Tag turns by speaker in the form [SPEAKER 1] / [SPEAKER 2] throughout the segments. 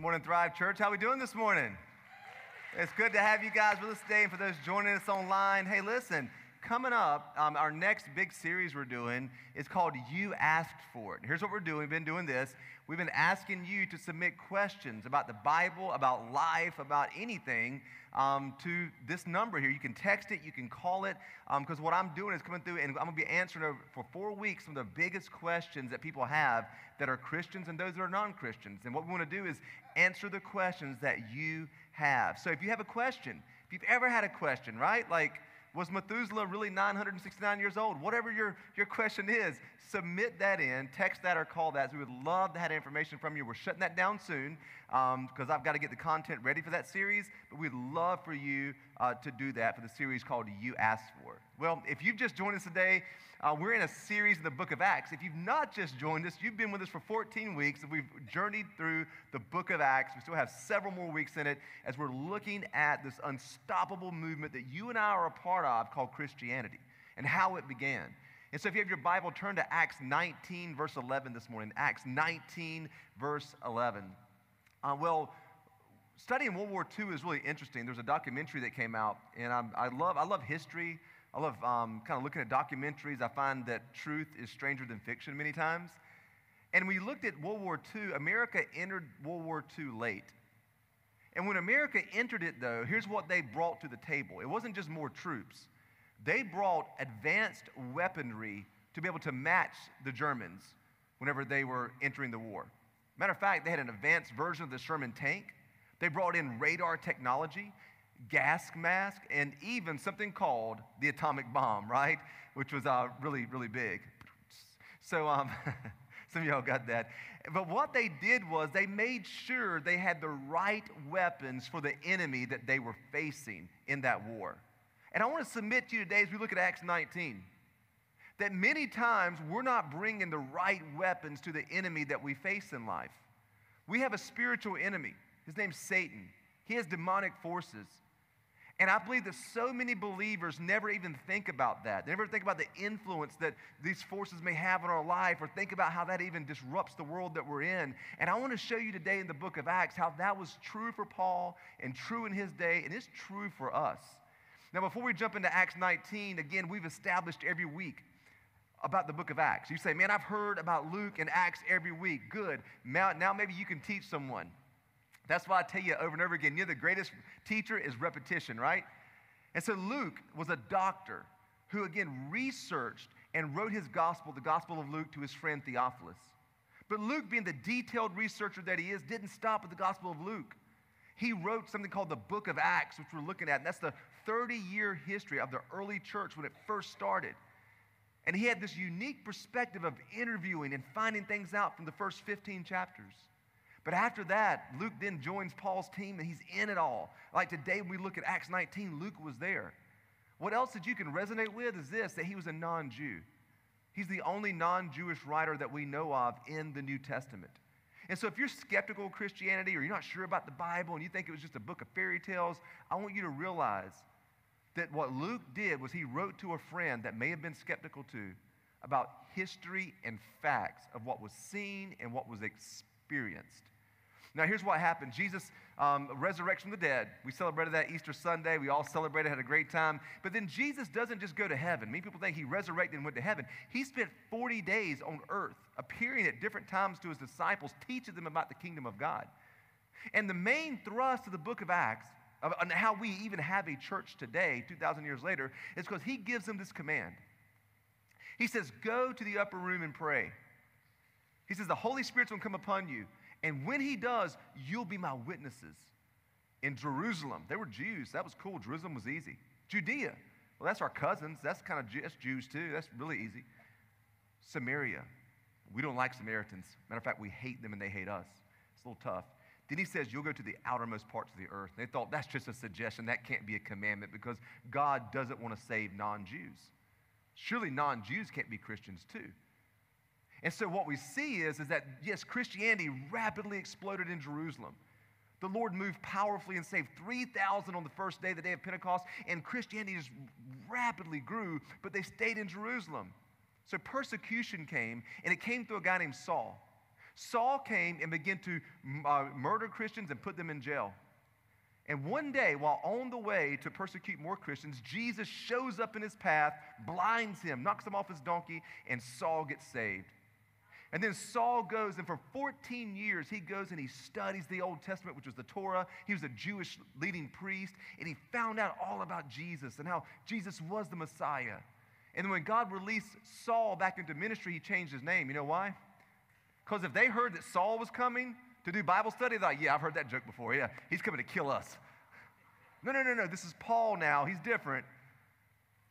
[SPEAKER 1] Morning Thrive Church. How we doing this morning? It's good to have you guys with us today. And for those joining us online, hey, listen, coming up, um, our next big series we're doing is called You Asked For It. Here's what we're doing. We've been doing this. We've been asking you to submit questions about the Bible, about life, about anything um, to this number here. You can text it, you can call it, because um, what I'm doing is coming through and I'm going to be answering for four weeks some of the biggest questions that people have that are Christians and those that are non Christians. And what we want to do is answer the questions that you have. So if you have a question, if you've ever had a question, right? Like, was Methuselah really 969 years old? Whatever your, your question is, submit that in, text that or call that. So we would love to have information from you. We're shutting that down soon because um, I've got to get the content ready for that series, but we'd love for you uh, to do that for the series called You Asked For. Well, if you've just joined us today, uh, we're in a series in the book of Acts. If you've not just joined us, you've been with us for 14 weeks. We've journeyed through the book of Acts. We still have several more weeks in it as we're looking at this unstoppable movement that you and I are a part of called Christianity and how it began. And so if you have your Bible, turn to Acts 19, verse 11 this morning. Acts 19, verse 11. Uh, well, studying World War II is really interesting. There's a documentary that came out, and I'm, i love, I love history. I love um, kind of looking at documentaries. I find that truth is stranger than fiction many times. And we looked at World War II, America entered World War II late. And when America entered it, though, here's what they brought to the table it wasn't just more troops, they brought advanced weaponry to be able to match the Germans whenever they were entering the war. Matter of fact, they had an advanced version of the Sherman tank. They brought in radar technology gas mask, and even something called the atomic bomb, right? Which was uh, really, really big. So um, some of y'all got that. But what they did was they made sure they had the right weapons for the enemy that they were facing in that war. And I want to submit to you today as we look at Acts 19 that many times we're not bringing the right weapons to the enemy that we face in life. We have a spiritual enemy. His name's Satan. He has demonic forces. And I believe that so many believers never even think about that. They never think about the influence that these forces may have on our life or think about how that even disrupts the world that we're in. And I want to show you today in the book of Acts how that was true for Paul and true in his day and it's true for us. Now, before we jump into Acts 19, again, we've established every week about the book of Acts. You say, man, I've heard about Luke and Acts every week. Good. Now, now maybe you can teach someone. That's why I tell you over and over again, you are the greatest teacher is repetition, right? And so Luke was a doctor who, again, researched and wrote his gospel, the Gospel of Luke, to his friend Theophilus. But Luke, being the detailed researcher that he is, didn't stop at the Gospel of Luke. He wrote something called the Book of Acts, which we're looking at. And that's the 30 year history of the early church when it first started. And he had this unique perspective of interviewing and finding things out from the first 15 chapters. But after that, Luke then joins Paul's team and he's in it all. Like today, when we look at Acts 19, Luke was there. What else that you can resonate with is this that he was a non Jew. He's the only non Jewish writer that we know of in the New Testament. And so, if you're skeptical of Christianity or you're not sure about the Bible and you think it was just a book of fairy tales, I want you to realize that what Luke did was he wrote to a friend that may have been skeptical too about history and facts of what was seen and what was experienced. Now, here's what happened Jesus' um, resurrection of the dead. We celebrated that Easter Sunday. We all celebrated, had a great time. But then Jesus doesn't just go to heaven. Many people think he resurrected and went to heaven. He spent 40 days on earth, appearing at different times to his disciples, teaching them about the kingdom of God. And the main thrust of the book of Acts, and how we even have a church today, 2,000 years later, is because he gives them this command. He says, Go to the upper room and pray. He says, The Holy Spirit's gonna come upon you. And when he does, you'll be my witnesses in Jerusalem. They were Jews. That was cool. Jerusalem was easy. Judea. Well, that's our cousins. That's kind of that's Jews too. That's really easy. Samaria. We don't like Samaritans. Matter of fact, we hate them and they hate us. It's a little tough. Then he says, You'll go to the outermost parts of the earth. They thought that's just a suggestion. That can't be a commandment because God doesn't want to save non Jews. Surely non Jews can't be Christians too. And so what we see is, is that, yes, Christianity rapidly exploded in Jerusalem. The Lord moved powerfully and saved 3,000 on the first day, the day of Pentecost, and Christianity just rapidly grew, but they stayed in Jerusalem. So persecution came, and it came through a guy named Saul. Saul came and began to uh, murder Christians and put them in jail. And one day, while on the way to persecute more Christians, Jesus shows up in his path, blinds him, knocks him off his donkey, and Saul gets saved. And then Saul goes, and for 14 years, he goes and he studies the Old Testament, which was the Torah. He was a Jewish leading priest, and he found out all about Jesus and how Jesus was the Messiah. And when God released Saul back into ministry, he changed his name. You know why? Because if they heard that Saul was coming to do Bible study, they're like, yeah, I've heard that joke before. Yeah, he's coming to kill us. No, no, no, no. This is Paul now. He's different.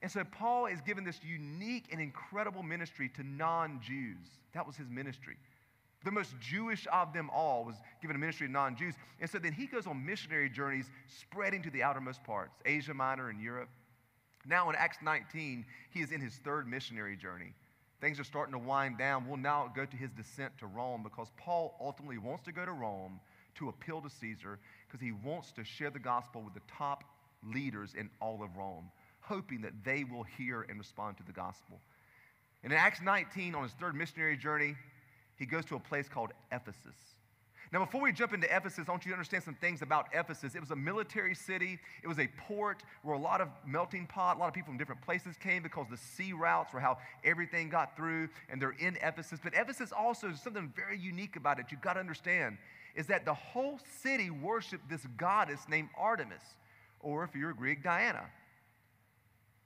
[SPEAKER 1] And so Paul is given this unique and incredible ministry to non Jews. That was his ministry. The most Jewish of them all was given a ministry to non Jews. And so then he goes on missionary journeys, spreading to the outermost parts, Asia Minor and Europe. Now in Acts 19, he is in his third missionary journey. Things are starting to wind down. We'll now go to his descent to Rome because Paul ultimately wants to go to Rome to appeal to Caesar because he wants to share the gospel with the top leaders in all of Rome hoping that they will hear and respond to the gospel. And in Acts 19, on his third missionary journey, he goes to a place called Ephesus. Now, before we jump into Ephesus, I want you to understand some things about Ephesus. It was a military city, it was a port where a lot of melting pot, a lot of people from different places came because the sea routes were how everything got through, and they're in Ephesus. But Ephesus also is something very unique about it, you've got to understand, is that the whole city worshiped this goddess named Artemis, or if you're Greek, Diana.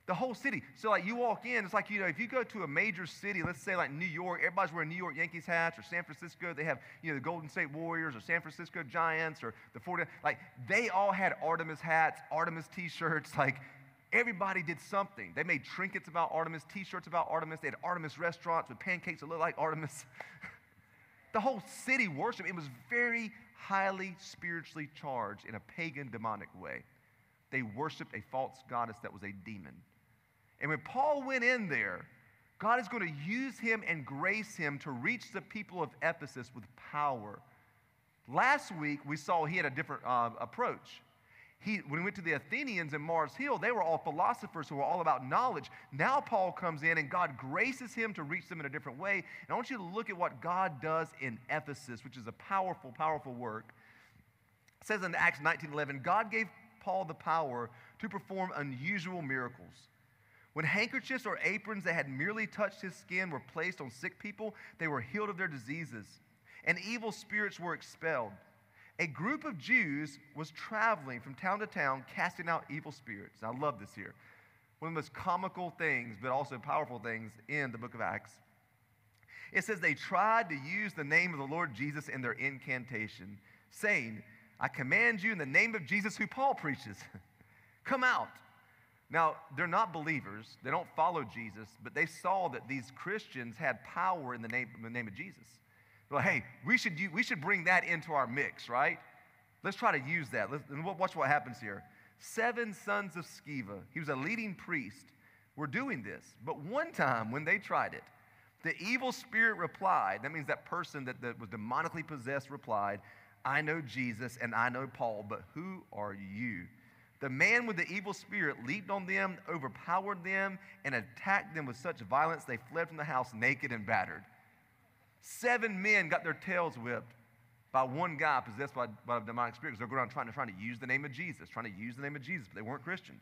[SPEAKER 1] The whole city. So, like, you walk in, it's like, you know, if you go to a major city, let's say like New York, everybody's wearing New York Yankees hats, or San Francisco, they have, you know, the Golden State Warriors, or San Francisco Giants, or the 40, like, they all had Artemis hats, Artemis t shirts. Like, everybody did something. They made trinkets about Artemis, t shirts about Artemis, they had Artemis restaurants with pancakes that looked like Artemis. the whole city worshiped. It was very highly spiritually charged in a pagan, demonic way. They worshiped a false goddess that was a demon. And when Paul went in there, God is going to use him and grace him to reach the people of Ephesus with power. Last week, we saw he had a different uh, approach. He, when he went to the Athenians in Mars Hill, they were all philosophers who were all about knowledge. Now Paul comes in and God graces him to reach them in a different way. And I want you to look at what God does in Ephesus, which is a powerful, powerful work. It says in Acts 19:11, God gave Paul the power to perform unusual miracles. When handkerchiefs or aprons that had merely touched his skin were placed on sick people, they were healed of their diseases, and evil spirits were expelled. A group of Jews was traveling from town to town, casting out evil spirits. And I love this here. One of the most comical things, but also powerful things in the book of Acts. It says they tried to use the name of the Lord Jesus in their incantation, saying, I command you in the name of Jesus who Paul preaches, come out. Now, they're not believers, they don't follow Jesus, but they saw that these Christians had power in the name, in the name of Jesus. Well, hey, we should, we should bring that into our mix, right? Let's try to use that. Let's, and watch what happens here. Seven sons of Sceva, he was a leading priest, were doing this. But one time when they tried it, the evil spirit replied, that means that person that, that was demonically possessed replied, I know Jesus and I know Paul, but who are you? The man with the evil spirit leaped on them, overpowered them, and attacked them with such violence they fled from the house naked and battered. Seven men got their tails whipped by one guy possessed by, by a demonic spirit because they're going around trying to, trying to use the name of Jesus, trying to use the name of Jesus, but they weren't Christians.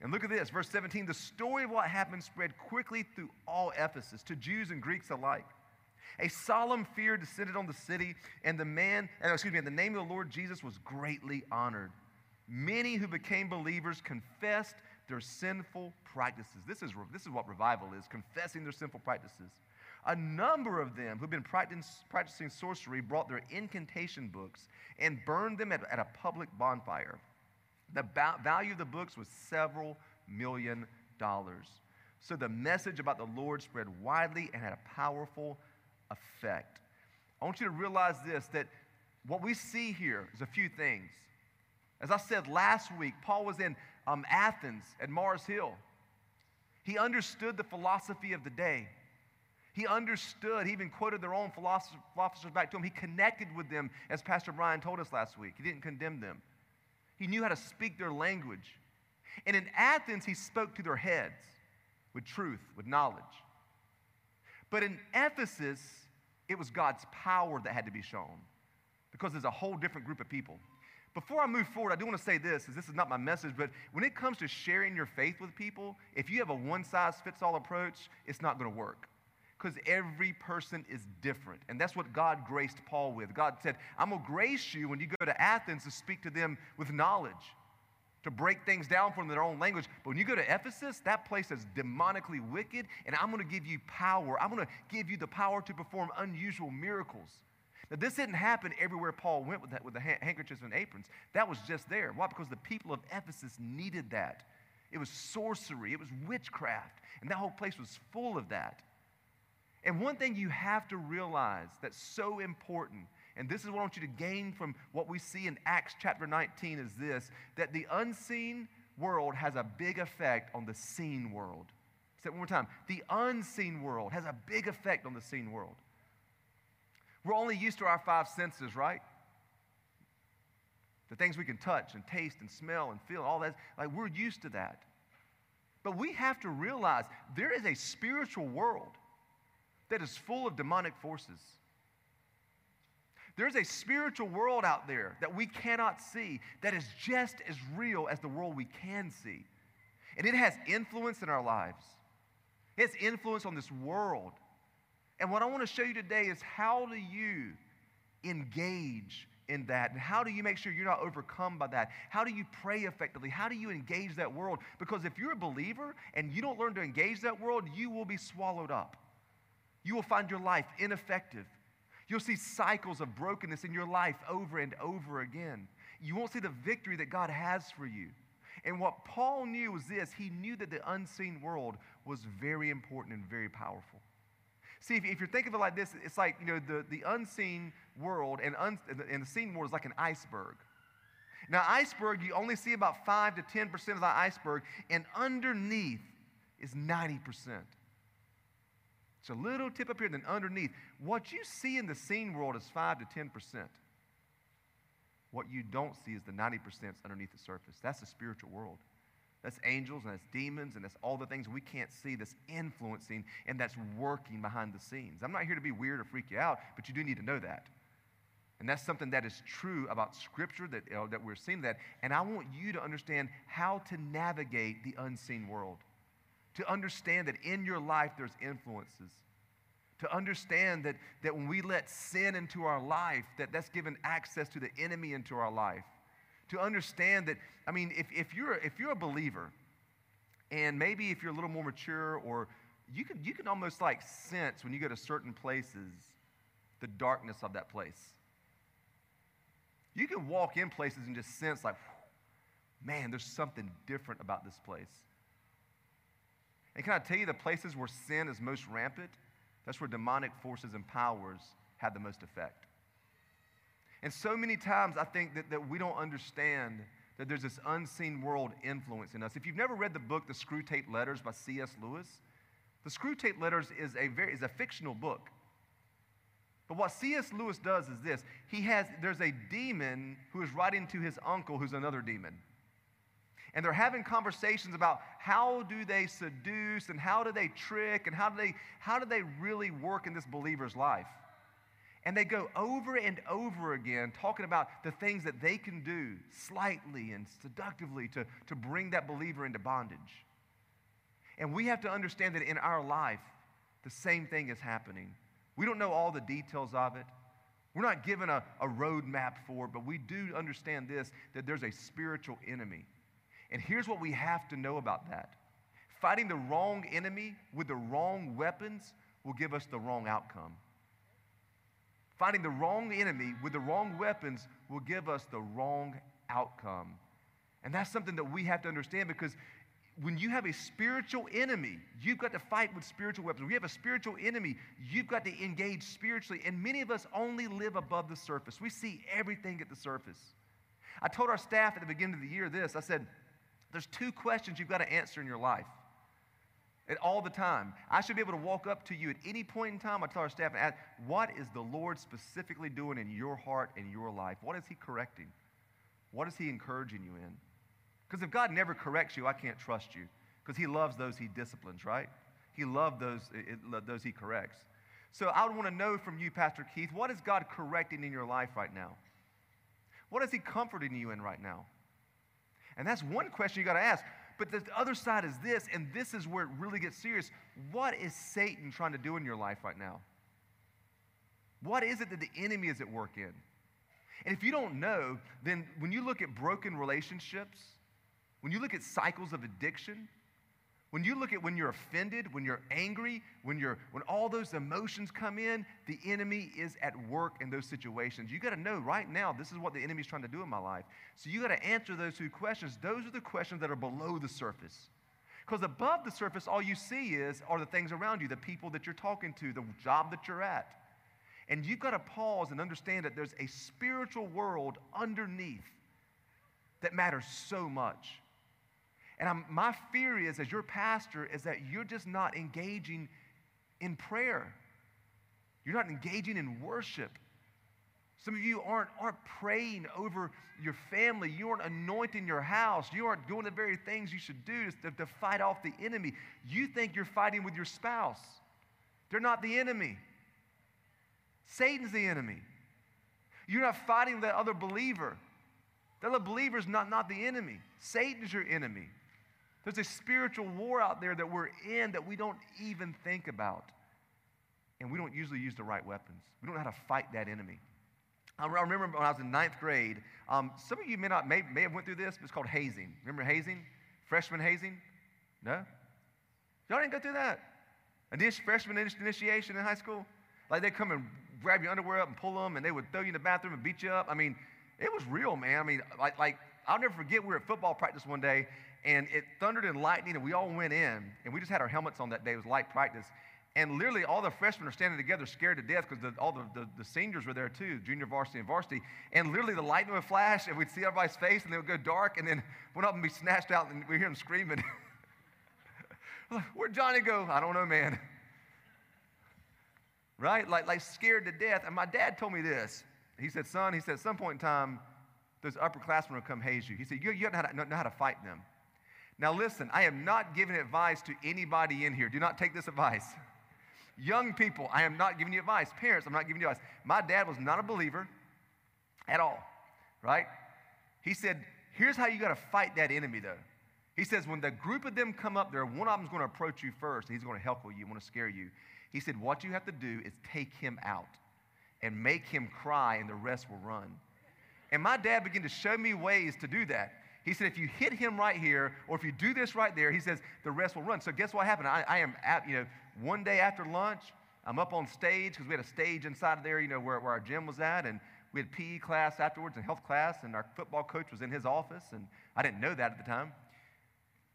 [SPEAKER 1] And look at this, verse 17. The story of what happened spread quickly through all Ephesus to Jews and Greeks alike. A solemn fear descended on the city, and the man, excuse me, the name of the Lord Jesus was greatly honored. Many who became believers confessed their sinful practices. This is, this is what revival is confessing their sinful practices. A number of them who've been practicing sorcery brought their incantation books and burned them at, at a public bonfire. The ba- value of the books was several million dollars. So the message about the Lord spread widely and had a powerful effect. I want you to realize this that what we see here is a few things. As I said last week, Paul was in um, Athens at Mars Hill. He understood the philosophy of the day. He understood, he even quoted their own philosophers back to him. He connected with them, as Pastor Brian told us last week. He didn't condemn them. He knew how to speak their language. And in Athens, he spoke to their heads with truth, with knowledge. But in Ephesus, it was God's power that had to be shown because there's a whole different group of people. Before I move forward, I do want to say this, is this is not my message, but when it comes to sharing your faith with people, if you have a one size fits all approach, it's not going to work because every person is different. And that's what God graced Paul with. God said, I'm going to grace you when you go to Athens to speak to them with knowledge, to break things down from their own language. But when you go to Ephesus, that place is demonically wicked, and I'm going to give you power. I'm going to give you the power to perform unusual miracles. Now, this didn't happen everywhere Paul went with, that, with the ha- handkerchiefs and aprons. That was just there. Why? Because the people of Ephesus needed that. It was sorcery, it was witchcraft, and that whole place was full of that. And one thing you have to realize that's so important, and this is what I want you to gain from what we see in Acts chapter 19, is this that the unseen world has a big effect on the seen world. Say it one more time. The unseen world has a big effect on the seen world. We're only used to our five senses, right? The things we can touch and taste and smell and feel, all that. Like we're used to that. But we have to realize there is a spiritual world that is full of demonic forces. There's a spiritual world out there that we cannot see that is just as real as the world we can see. And it has influence in our lives, It has influence on this world. And what I want to show you today is how do you engage in that? And how do you make sure you're not overcome by that? How do you pray effectively? How do you engage that world? Because if you're a believer and you don't learn to engage that world, you will be swallowed up. You will find your life ineffective. You'll see cycles of brokenness in your life over and over again. You won't see the victory that God has for you. And what Paul knew was this he knew that the unseen world was very important and very powerful. See, if, if you're thinking of it like this, it's like, you know, the, the unseen world and, un, and the seen world is like an iceberg. Now, iceberg, you only see about 5 to 10% of the iceberg, and underneath is 90%. It's a little tip up here, then underneath. What you see in the seen world is 5 to 10%. What you don't see is the 90% underneath the surface. That's the spiritual world. That's angels and that's demons and that's all the things we can't see that's influencing and that's working behind the scenes. I'm not here to be weird or freak you out, but you do need to know that. And that's something that is true about Scripture that, uh, that we're seeing that. And I want you to understand how to navigate the unseen world, to understand that in your life there's influences to understand that, that when we let sin into our life that that's given access to the enemy into our life to understand that, I mean, if, if, you're, if you're a believer, and maybe if you're a little more mature, or you can, you can almost like sense when you go to certain places the darkness of that place. You can walk in places and just sense, like, man, there's something different about this place. And can I tell you the places where sin is most rampant? That's where demonic forces and powers have the most effect. And so many times I think that, that we don't understand that there's this unseen world influence in us. If you've never read the book, The Screwtape Letters by C.S. Lewis, The Screwtape Letters is a, very, is a fictional book. But what C.S. Lewis does is this he has, there's a demon who is writing to his uncle, who's another demon. And they're having conversations about how do they seduce and how do they trick and how do they, how do they really work in this believer's life. And they go over and over again talking about the things that they can do slightly and seductively to, to bring that believer into bondage. And we have to understand that in our life, the same thing is happening. We don't know all the details of it. We're not given a, a roadmap for it, but we do understand this that there's a spiritual enemy. And here's what we have to know about that fighting the wrong enemy with the wrong weapons will give us the wrong outcome. Fighting the wrong enemy with the wrong weapons will give us the wrong outcome. And that's something that we have to understand because when you have a spiritual enemy, you've got to fight with spiritual weapons. We have a spiritual enemy, you've got to engage spiritually. And many of us only live above the surface. We see everything at the surface. I told our staff at the beginning of the year this I said, there's two questions you've got to answer in your life at all the time. I should be able to walk up to you at any point in time. I tell our staff ask, what is the Lord specifically doing in your heart and your life? What is He correcting? What is He encouraging you in? Because if God never corrects you, I can't trust you. Because He loves those He disciplines, right? He loves those, those He corrects. So I would want to know from you, Pastor Keith, what is God correcting in your life right now? What is He comforting you in right now? And that's one question you got to ask. But the other side is this, and this is where it really gets serious. What is Satan trying to do in your life right now? What is it that the enemy is at work in? And if you don't know, then when you look at broken relationships, when you look at cycles of addiction, when you look at when you're offended, when you're angry, when, you're, when all those emotions come in, the enemy is at work in those situations. You got to know right now, this is what the enemy's trying to do in my life. So you got to answer those two questions. Those are the questions that are below the surface. Because above the surface, all you see is are the things around you, the people that you're talking to, the job that you're at. And you've got to pause and understand that there's a spiritual world underneath that matters so much. And I'm, my fear is, as your pastor, is that you're just not engaging in prayer. You're not engaging in worship. Some of you aren't, aren't praying over your family. You aren't anointing your house. You aren't doing the very things you should do to, to fight off the enemy. You think you're fighting with your spouse. They're not the enemy, Satan's the enemy. You're not fighting that other believer. That other believer's not, not the enemy, Satan's your enemy. There's a spiritual war out there that we're in that we don't even think about. And we don't usually use the right weapons. We don't know how to fight that enemy. I remember when I was in ninth grade, um, some of you may not may, may have went through this, but it's called hazing. Remember hazing? Freshman hazing? No? Y'all didn't go through that. Init- freshman initiation in high school? Like they come and grab your underwear up and pull them, and they would throw you in the bathroom and beat you up. I mean, it was real, man. I mean, like, like I'll never forget we were at football practice one day, and it thundered and lightning, and we all went in, and we just had our helmets on that day. It was light practice. And literally, all the freshmen are standing together, scared to death, because all the, the, the, seniors were there too, junior varsity and varsity. And literally, the lightning would flash, and we'd see everybody's face, and they would go dark, and then one of them would be snatched out, and we hear them screaming. Where'd Johnny go? I don't know, man. Right? Like, like scared to death. And my dad told me this. He said, Son, he said, at some point in time, those upperclassmen will come haze you. He said, You, you have to know, know how to fight them. Now, listen, I am not giving advice to anybody in here. Do not take this advice. Young people, I am not giving you advice. Parents, I'm not giving you advice. My dad was not a believer at all, right? He said, Here's how you got to fight that enemy, though. He says, When the group of them come up there, one of them's going to approach you first, and he's going to heckle you, want to scare you. He said, What you have to do is take him out and make him cry, and the rest will run. And my dad began to show me ways to do that. He said, if you hit him right here, or if you do this right there, he says, the rest will run. So guess what happened? I, I am at, you know, one day after lunch, I'm up on stage because we had a stage inside of there, you know, where, where our gym was at. And we had PE class afterwards and health class. And our football coach was in his office. And I didn't know that at the time.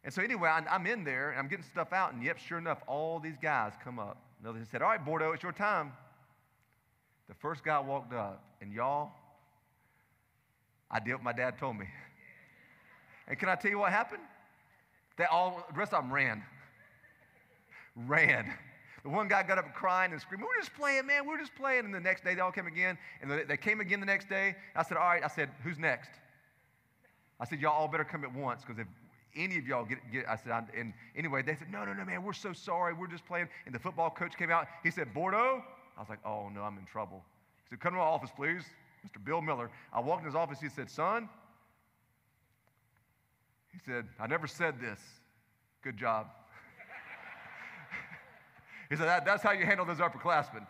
[SPEAKER 1] And so anyway, I, I'm in there and I'm getting stuff out. And yep, sure enough, all these guys come up. Another said, all right, Bordeaux, it's your time. The first guy walked up. And y'all, I did what my dad told me. And can I tell you what happened? They all, the rest of them ran. ran. The one guy got up crying and screaming, We're just playing, man. We're just playing. And the next day, they all came again. And they came again the next day. I said, All right. I said, Who's next? I said, Y'all all better come at once because if any of y'all get, get I said, I, and anyway, they said, No, no, no, man. We're so sorry. We're just playing. And the football coach came out. He said, Bordeaux. I was like, Oh, no, I'm in trouble. He said, Come to my office, please. Mr. Bill Miller. I walked in his office. He said, Son, he said, I never said this. Good job. he said, that, That's how you handle those upperclassmen.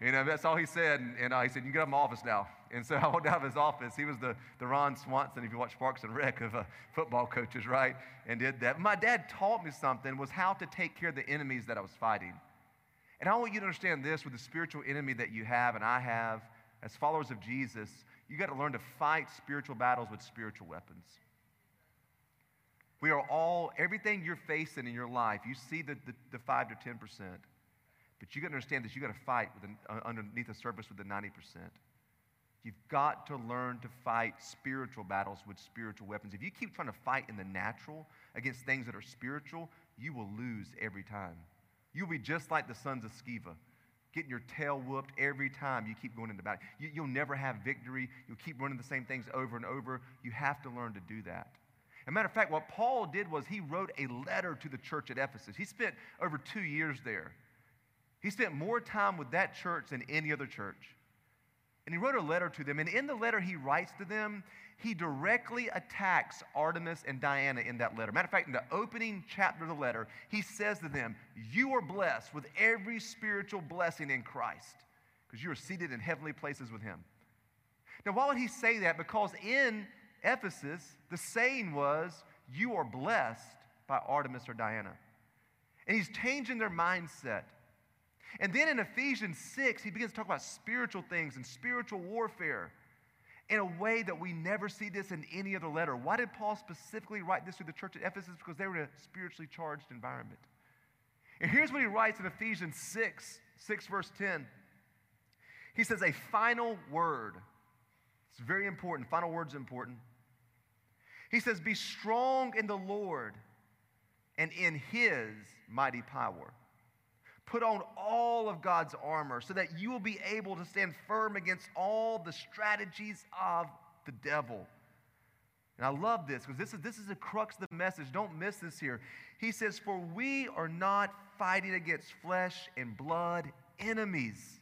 [SPEAKER 1] You know, that's all he said. And, and uh, he said, You can get out of my office now. And so I went out of his office. He was the, the Ron Swanson, if you watch Parks and Rec, of uh, football coaches, right? And did that. My dad taught me something was how to take care of the enemies that I was fighting. And I want you to understand this with the spiritual enemy that you have and I have as followers of Jesus, you got to learn to fight spiritual battles with spiritual weapons. We are all, everything you're facing in your life, you see the, the, the 5 to 10%, but you got to understand that you got to fight with uh, underneath the surface with the 90%. You've got to learn to fight spiritual battles with spiritual weapons. If you keep trying to fight in the natural against things that are spiritual, you will lose every time. You'll be just like the sons of Sceva, getting your tail whooped every time you keep going into battle. You, you'll never have victory. You'll keep running the same things over and over. You have to learn to do that a matter of fact, what Paul did was he wrote a letter to the church at Ephesus. He spent over two years there. He spent more time with that church than any other church. And he wrote a letter to them. And in the letter he writes to them, he directly attacks Artemis and Diana in that letter. Matter of fact, in the opening chapter of the letter, he says to them, You are blessed with every spiritual blessing in Christ because you are seated in heavenly places with him. Now, why would he say that? Because in Ephesus, the saying was, You are blessed by Artemis or Diana. And he's changing their mindset. And then in Ephesians 6, he begins to talk about spiritual things and spiritual warfare in a way that we never see this in any other letter. Why did Paul specifically write this to the church at Ephesus? Because they were in a spiritually charged environment. And here's what he writes in Ephesians 6, 6 verse 10. He says, A final word. It's very important. Final word's important. He says, Be strong in the Lord and in his mighty power. Put on all of God's armor so that you will be able to stand firm against all the strategies of the devil. And I love this because this is, this is the crux of the message. Don't miss this here. He says, For we are not fighting against flesh and blood enemies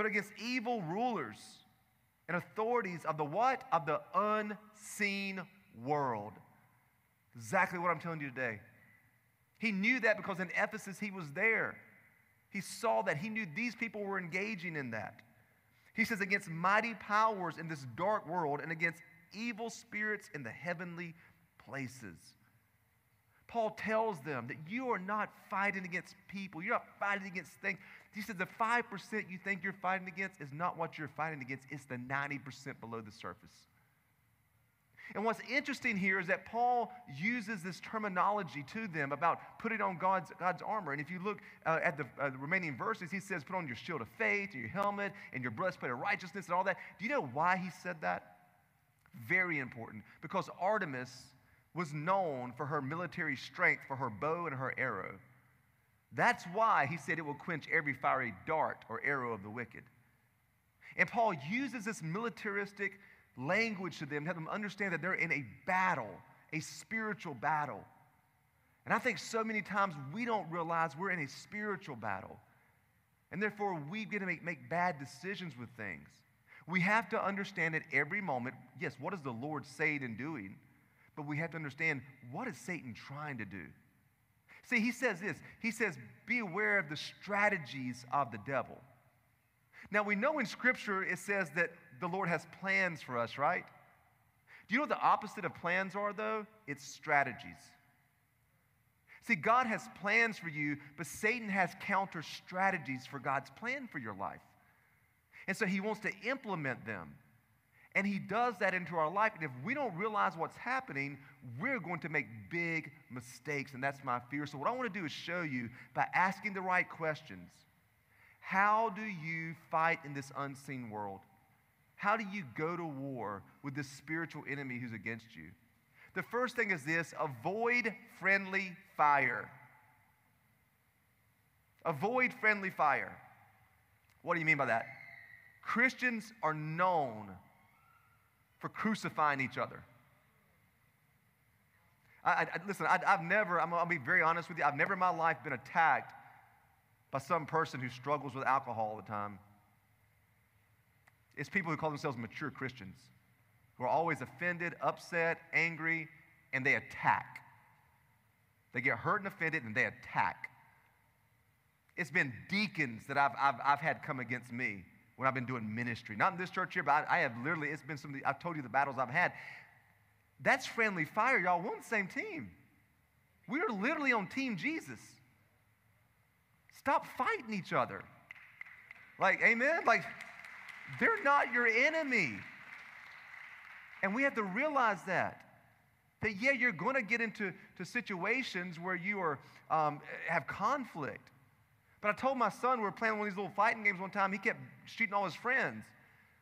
[SPEAKER 1] but against evil rulers and authorities of the what? Of the unseen world. Exactly what I'm telling you today. He knew that because in Ephesus he was there. He saw that. He knew these people were engaging in that. He says, against mighty powers in this dark world and against evil spirits in the heavenly places. Paul tells them that you are not fighting against people, you're not fighting against things. He said the 5% you think you're fighting against is not what you're fighting against, it's the 90% below the surface. And what's interesting here is that Paul uses this terminology to them about putting on God's, God's armor. And if you look uh, at the, uh, the, remaining verses, he says, put on your shield of faith and your helmet and your breastplate of righteousness and all that. Do you know why he said that? Very important. Because Artemis was known for her military strength, for her bow and her arrow. That's why he said it will quench every fiery dart or arrow of the wicked. And Paul uses this militaristic language to them to help them understand that they're in a battle, a spiritual battle. And I think so many times we don't realize we're in a spiritual battle. And therefore, we get to make, make bad decisions with things. We have to understand at every moment yes, what is the Lord saying and doing? But we have to understand what is Satan trying to do? See, he says this he says, Beware of the strategies of the devil. Now, we know in Scripture it says that the Lord has plans for us, right? Do you know what the opposite of plans are, though? It's strategies. See, God has plans for you, but Satan has counter strategies for God's plan for your life. And so he wants to implement them. And he does that into our life. And if we don't realize what's happening, we're going to make big mistakes. And that's my fear. So, what I want to do is show you by asking the right questions how do you fight in this unseen world? How do you go to war with this spiritual enemy who's against you? The first thing is this avoid friendly fire. Avoid friendly fire. What do you mean by that? Christians are known for crucifying each other. I, I, listen, I, have never, I'm, I'll be very honest with you, I've never in my life been attacked by some person who struggles with alcohol all the time. It's people who call themselves mature Christians who are always offended, upset, angry, and they attack. They get hurt and offended and they attack. It's been deacons that I've, I've, I've had come against me when I've been doing ministry. Not in this church here, but I, I have literally, it's been some of the, I've told you the battles I've had. That's friendly fire, y'all. We're on the same team. We are literally on Team Jesus. Stop fighting each other. Like, amen? Like, they're not your enemy. And we have to realize that. That, yeah, you're going to get into to situations where you are, um, have conflict. But I told my son we were playing one of these little fighting games one time. He kept shooting all his friends.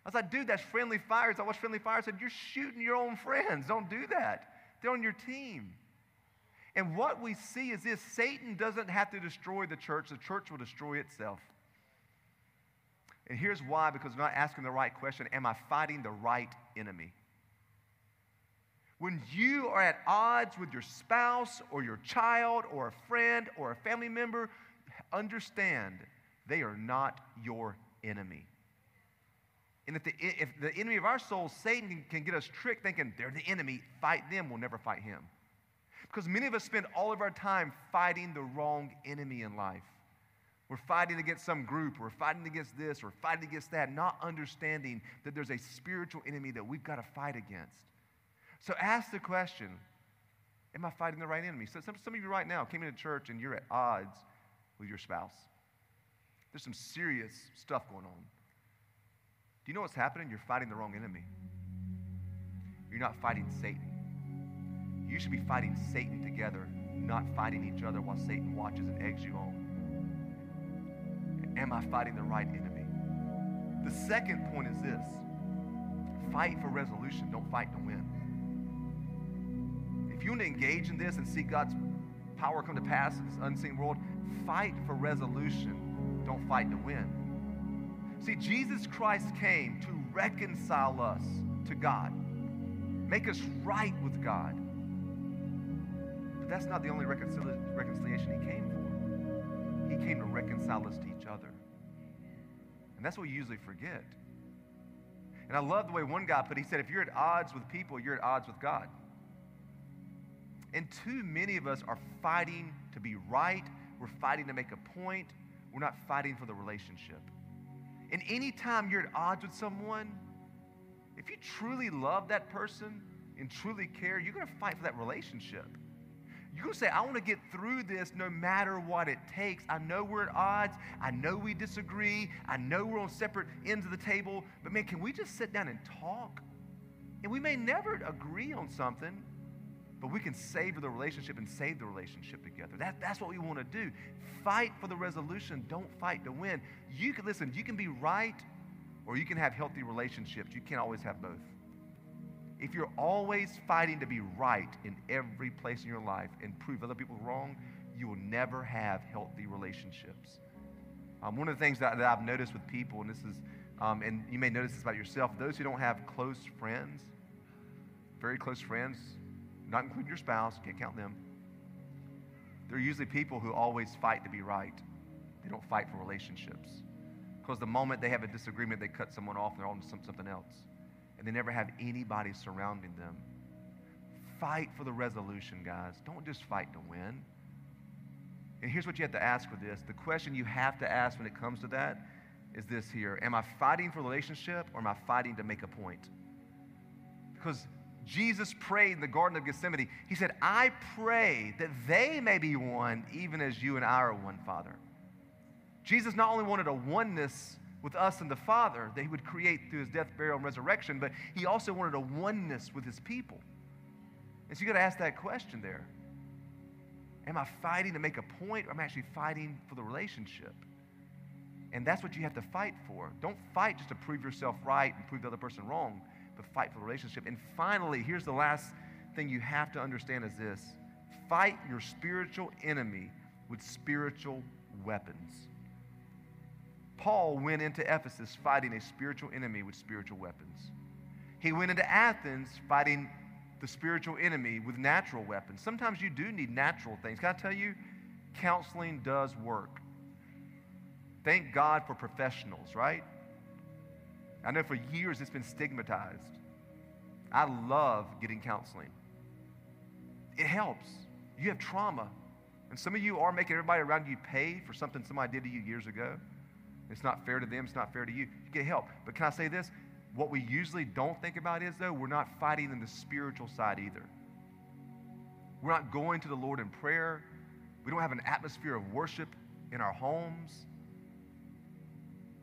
[SPEAKER 1] I was like, dude, that's friendly fire. So I watched friendly fire. I said, you're shooting your own friends. Don't do that. They're on your team. And what we see is this Satan doesn't have to destroy the church, the church will destroy itself. And here's why because we're not asking the right question Am I fighting the right enemy? When you are at odds with your spouse or your child or a friend or a family member, understand they are not your enemy. And if the, if the enemy of our souls, Satan, can, can get us tricked thinking they're the enemy, fight them, we'll never fight him. Because many of us spend all of our time fighting the wrong enemy in life. We're fighting against some group, we're fighting against this, we're fighting against that, not understanding that there's a spiritual enemy that we've got to fight against. So ask the question Am I fighting the right enemy? So some, some of you right now came into church and you're at odds with your spouse. There's some serious stuff going on. Do you know what's happening? You're fighting the wrong enemy. You're not fighting Satan. You should be fighting Satan together, not fighting each other while Satan watches and eggs you on. Am I fighting the right enemy? The second point is this fight for resolution, don't fight to win. If you want to engage in this and see God's power come to pass in this unseen world, fight for resolution, don't fight to win. See, Jesus Christ came to reconcile us to God, make us right with God. But that's not the only reconcil- reconciliation He came for. He came to reconcile us to each other. And that's what we usually forget. And I love the way one guy put it. He said, if you're at odds with people, you're at odds with God. And too many of us are fighting to be right we're fighting to make a point. We're not fighting for the relationship. And anytime you're at odds with someone, if you truly love that person and truly care, you're going to fight for that relationship. You're going to say, I want to get through this no matter what it takes. I know we're at odds. I know we disagree. I know we're on separate ends of the table. But man, can we just sit down and talk? And we may never agree on something, but we can savor the relationship and save the relationship together. That, that's what we want to do. Fight for the resolution. Don't fight to win. You can listen. You can be right, or you can have healthy relationships. You can't always have both. If you're always fighting to be right in every place in your life and prove other people wrong, you will never have healthy relationships. Um, one of the things that, that, I've noticed with people, and this is, um, and you may notice this about yourself, those who don't have close friends, very close friends, not including your spouse, can't count them. They're usually people who always fight to be right. They don't fight for relationships. Because the moment they have a disagreement, they cut someone off and they're on to some, something else. And they never have anybody surrounding them. Fight for the resolution, guys. Don't just fight to win. And here's what you have to ask with this the question you have to ask when it comes to that is this here Am I fighting for relationship or am I fighting to make a point? Because Jesus prayed in the Garden of Gethsemane. He said, I pray that they may be one, even as you and I are one, Father. Jesus not only wanted a oneness with us and the Father that he would create through his death, burial, and resurrection, but he also wanted a oneness with his people. And so you got to ask that question there. Am I fighting to make a point or am I actually fighting for the relationship? And that's what you have to fight for. Don't fight just to prove yourself right and prove the other person wrong but fight for the relationship. And finally, here's the last thing you have to understand is this fight your spiritual enemy with spiritual weapons. Paul went into Ephesus fighting a spiritual enemy with spiritual weapons. He went into Athens fighting the spiritual enemy with natural weapons. Sometimes you do need natural things. Can I tell you? Counseling does work. Thank God for professionals, right? I know for years it's been stigmatized. I love getting counseling, it helps. You have trauma. And some of you are making everybody around you pay for something somebody did to you years ago. It's not fair to them, it's not fair to you. You get help. But can I say this? What we usually don't think about is, though, we're not fighting in the spiritual side either. We're not going to the Lord in prayer. We don't have an atmosphere of worship in our homes.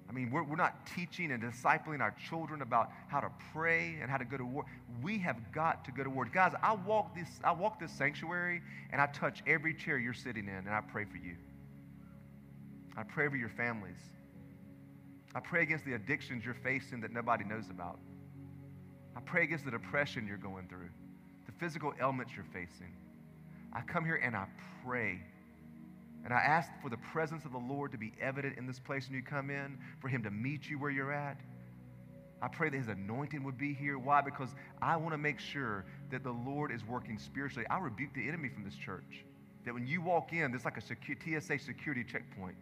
[SPEAKER 1] I mean, we're, we're not teaching and discipling our children about how to pray and how to go to war. We have got to go to war. Guys, I walk this, I walk this sanctuary and I touch every chair you're sitting in and I pray for you. I pray for your families. I pray against the addictions you're facing that nobody knows about. I pray against the depression you're going through, the physical ailments you're facing. I come here and I pray and I ask for the presence of the Lord to be evident in this place when you come in, for Him to meet you where you're at. I pray that His anointing would be here. Why? Because I want to make sure that the Lord is working spiritually. I rebuke the enemy from this church. That when you walk in, there's like a secu- TSA security checkpoint.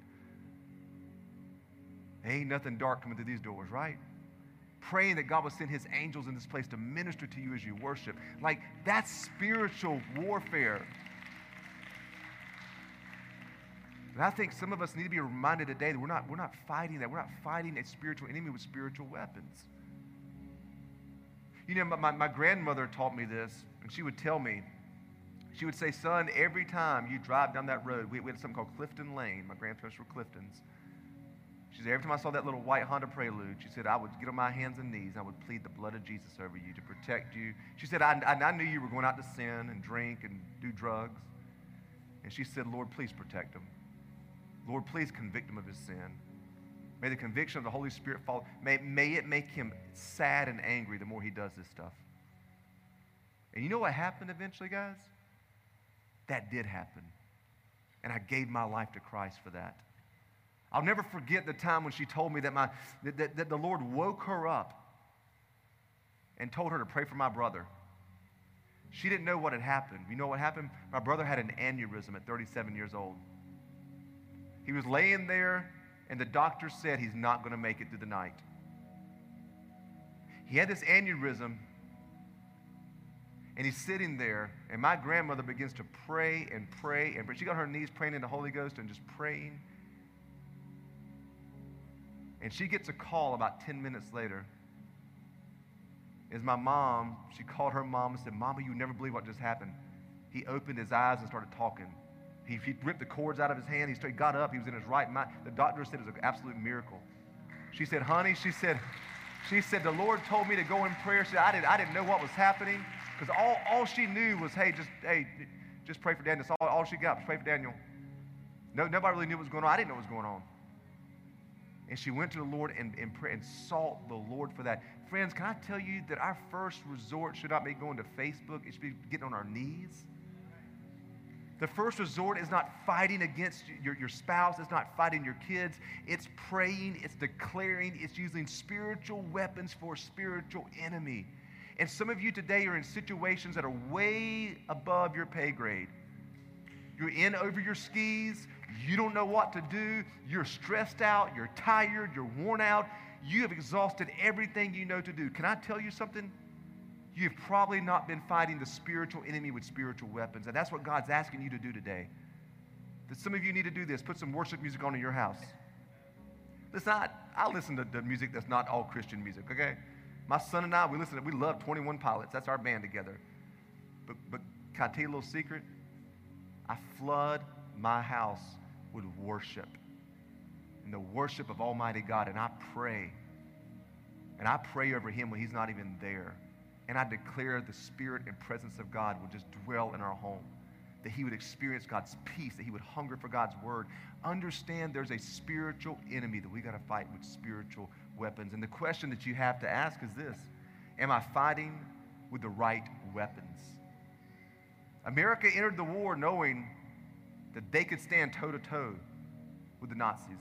[SPEAKER 1] There ain't nothing dark coming through these doors, right? Praying that God would send His angels in this place to minister to you as you worship. Like, that's spiritual warfare. And I think some of us need to be reminded today that we're not, we're not fighting that. We're not fighting a spiritual enemy with spiritual weapons. You know, my, my grandmother taught me this, and she would tell me, she would say, Son, every time you drive down that road, we, we had something called Clifton Lane. My grandparents were Cliftons. She said, Every time I saw that little white Honda Prelude, she said, I would get on my hands and knees. I would plead the blood of Jesus over you to protect you. She said, I, I, I knew you were going out to sin and drink and do drugs. And she said, Lord, please protect them. Lord, please convict him of his sin. May the conviction of the Holy Spirit fall. May, may it make him sad and angry the more he does this stuff. And you know what happened eventually, guys? That did happen. And I gave my life to Christ for that. I'll never forget the time when she told me that, my, that, that, that the Lord woke her up and told her to pray for my brother. She didn't know what had happened. You know what happened? My brother had an aneurysm at 37 years old. He was laying there, and the doctor said he's not going to make it through the night. He had this aneurysm, and he's sitting there, and my grandmother begins to pray and pray and pray. She got her knees praying in the Holy Ghost and just praying. And she gets a call about 10 minutes later. Is my mom, she called her mom and said, Mama, you never believe what just happened. He opened his eyes and started talking. He, he ripped the cords out of his hand. He, started, he got up. He was in his right mind. The doctor said it was an absolute miracle. She said, honey, she said, she said, the Lord told me to go in prayer. She said, I, did, I didn't know what was happening because all, all she knew was, hey, just, hey, just pray for Daniel. That's all, all she got was pray for Daniel. No, nobody really knew what was going on. I didn't know what was going on. And she went to the Lord and, and, pray, and sought the Lord for that. Friends, can I tell you that our first resort should not be going to Facebook? It should be getting on our knees the first resort is not fighting against your, your spouse, it's not fighting your kids, it's praying, it's declaring, it's using spiritual weapons for a spiritual enemy. And some of you today are in situations that are way above your pay grade. You're in over your skis, you don't know what to do, you're stressed out, you're tired, you're worn out, you have exhausted everything you know to do. Can I tell you something? you've probably not been fighting the spiritual enemy with spiritual weapons. And that's what God's asking you to do today. That some of you need to do this. Put some worship music on in your house. Listen, I, I listen to, the music that's not all Christian music, okay? My son and I, we listen to, we love 21 Pilots. That's our band together. But, but can I tell you a little secret? I flood my house with worship and the worship of Almighty God. And I pray. And I pray over him when he's not even there. And I declare the spirit and presence of God will just dwell in our home. That he would experience God's peace, that he would hunger for God's word. Understand there's a spiritual enemy that we got to fight with spiritual weapons. And the question that you have to ask is this Am I fighting with the right weapons? America entered the war knowing that they could stand toe to toe with the Nazis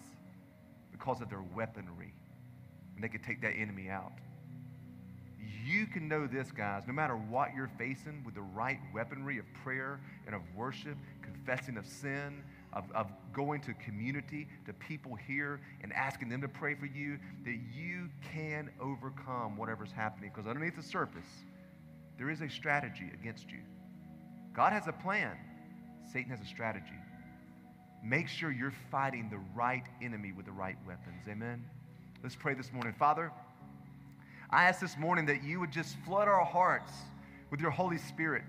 [SPEAKER 1] because of their weaponry, and they could take that enemy out. You can know this, guys, no matter what you're facing with the right weaponry of prayer and of worship, confessing of sin, of, of going to community, to people here, and asking them to pray for you, that you can overcome whatever's happening. Because underneath the surface, there is a strategy against you. God has a plan, Satan has a strategy. Make sure you're fighting the right enemy with the right weapons. Amen. Let's pray this morning. Father, I ask this morning that you would just flood our hearts with your Holy Spirit.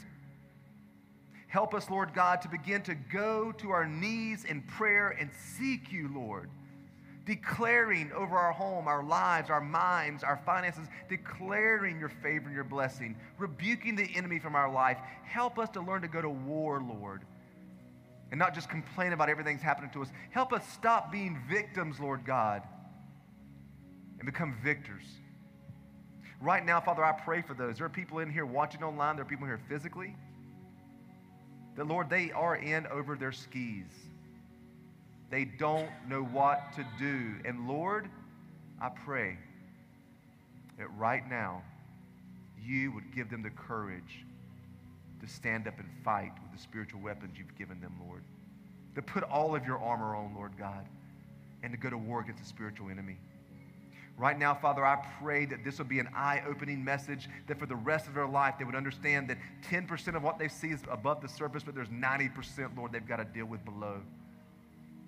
[SPEAKER 1] Help us, Lord God, to begin to go to our knees in prayer and seek you, Lord. Declaring over our home, our lives, our minds, our finances, declaring your favor and your blessing, rebuking the enemy from our life. Help us to learn to go to war, Lord, and not just complain about everything that's happening to us. Help us stop being victims, Lord God, and become victors. Right now, Father, I pray for those. There are people in here watching online, there are people here physically. That, Lord, they are in over their skis. They don't know what to do. And, Lord, I pray that right now you would give them the courage to stand up and fight with the spiritual weapons you've given them, Lord. To put all of your armor on, Lord God, and to go to war against the spiritual enemy. Right now, Father, I pray that this would be an eye opening message that for the rest of their life they would understand that 10% of what they see is above the surface, but there's 90%, Lord, they've got to deal with below.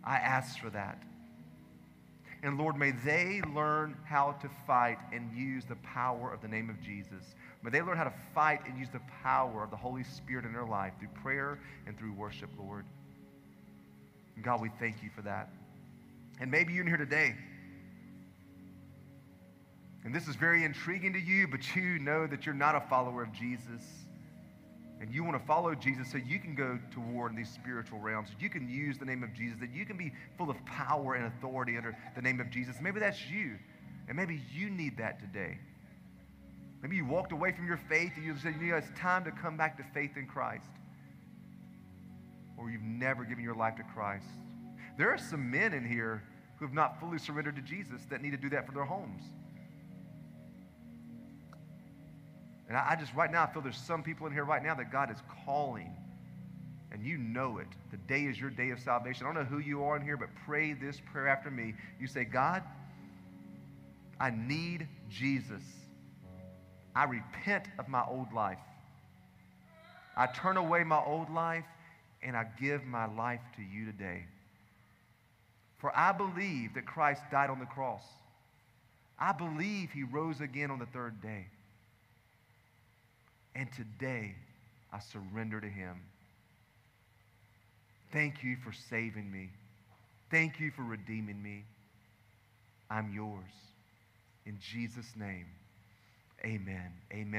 [SPEAKER 1] I ask for that. And Lord, may they learn how to fight and use the power of the name of Jesus. May they learn how to fight and use the power of the Holy Spirit in their life through prayer and through worship, Lord. And God, we thank you for that. And maybe you're in here today and this is very intriguing to you, but you know that you're not a follower of Jesus, and you want to follow Jesus so you can go to war in these spiritual realms, you can use the name of Jesus, that you can be full of power and authority under the name of Jesus. Maybe that's you, and maybe you need that today. Maybe you walked away from your faith and you said, you know, it's time to come back to faith in Christ. Or you've never given your life to Christ. There are some men in here who have not fully surrendered to Jesus that need to do that for their homes. And I, I just, right now, I feel there's some people in here right now that God is calling and you know it. The day is your day of salvation. I don't know who you are in here, but pray this prayer after me. You say, God, I need Jesus. I repent of my old life. I turn away my old life and I give my life to you today. For I believe that Christ died on the cross. I believe he rose again on the third day. And today, I surrender to Him. Thank you for saving me. Thank you for redeeming me. I'm yours. In Jesus' name, amen. Amen.